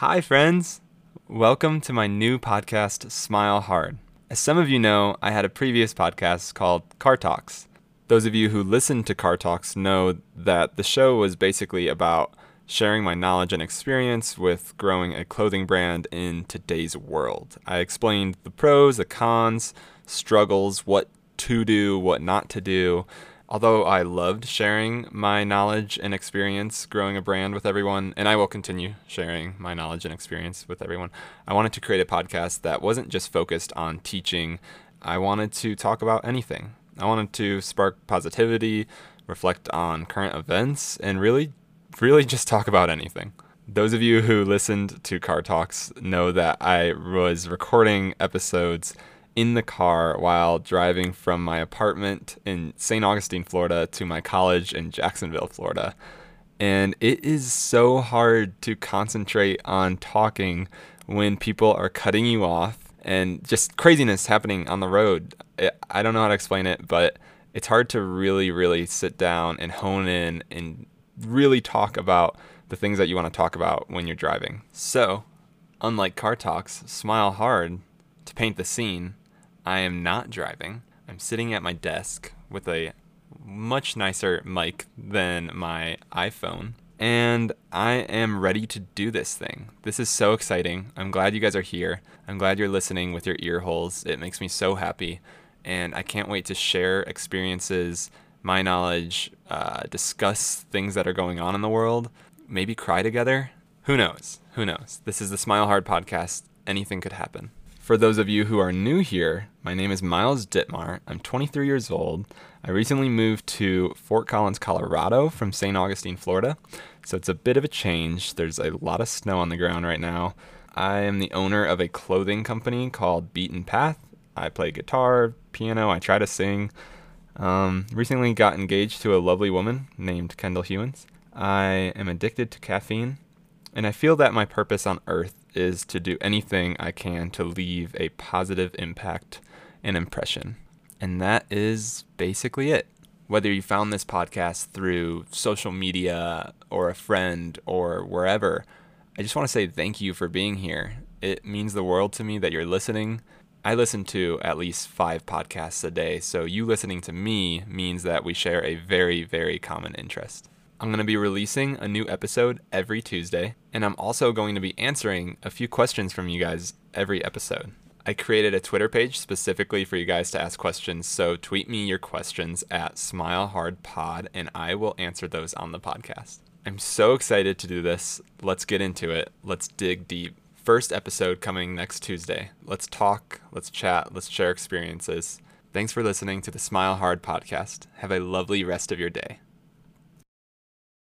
Hi, friends. Welcome to my new podcast, Smile Hard. As some of you know, I had a previous podcast called Car Talks. Those of you who listen to Car Talks know that the show was basically about sharing my knowledge and experience with growing a clothing brand in today's world. I explained the pros, the cons, struggles, what to do, what not to do. Although I loved sharing my knowledge and experience growing a brand with everyone, and I will continue sharing my knowledge and experience with everyone, I wanted to create a podcast that wasn't just focused on teaching. I wanted to talk about anything. I wanted to spark positivity, reflect on current events, and really really just talk about anything. Those of you who listened to Car Talks know that I was recording episodes in the car while driving from my apartment in St. Augustine, Florida to my college in Jacksonville, Florida. And it is so hard to concentrate on talking when people are cutting you off and just craziness happening on the road. I don't know how to explain it, but it's hard to really, really sit down and hone in and really talk about the things that you want to talk about when you're driving. So, unlike car talks, smile hard to paint the scene. I am not driving. I'm sitting at my desk with a much nicer mic than my iPhone. And I am ready to do this thing. This is so exciting. I'm glad you guys are here. I'm glad you're listening with your ear holes. It makes me so happy. And I can't wait to share experiences my knowledge, uh, discuss things that are going on in the world, maybe cry together. Who knows? Who knows? This is the Smile Hard podcast. Anything could happen. For those of you who are new here, my name is Miles Dittmar. I'm 23 years old. I recently moved to Fort Collins, Colorado from St. Augustine, Florida. So it's a bit of a change. There's a lot of snow on the ground right now. I am the owner of a clothing company called Beaten Path. I play guitar, piano, I try to sing. Um, recently got engaged to a lovely woman named Kendall Hewins. I am addicted to caffeine, and I feel that my purpose on earth is to do anything I can to leave a positive impact and impression. And that is basically it. Whether you found this podcast through social media or a friend or wherever, I just want to say thank you for being here. It means the world to me that you're listening I listen to at least five podcasts a day, so you listening to me means that we share a very, very common interest. I'm going to be releasing a new episode every Tuesday, and I'm also going to be answering a few questions from you guys every episode. I created a Twitter page specifically for you guys to ask questions, so tweet me your questions at SmileHardPod, and I will answer those on the podcast. I'm so excited to do this. Let's get into it. Let's dig deep first episode coming next Tuesday. Let's talk, let's chat, let's share experiences. Thanks for listening to the Smile Hard podcast. Have a lovely rest of your day.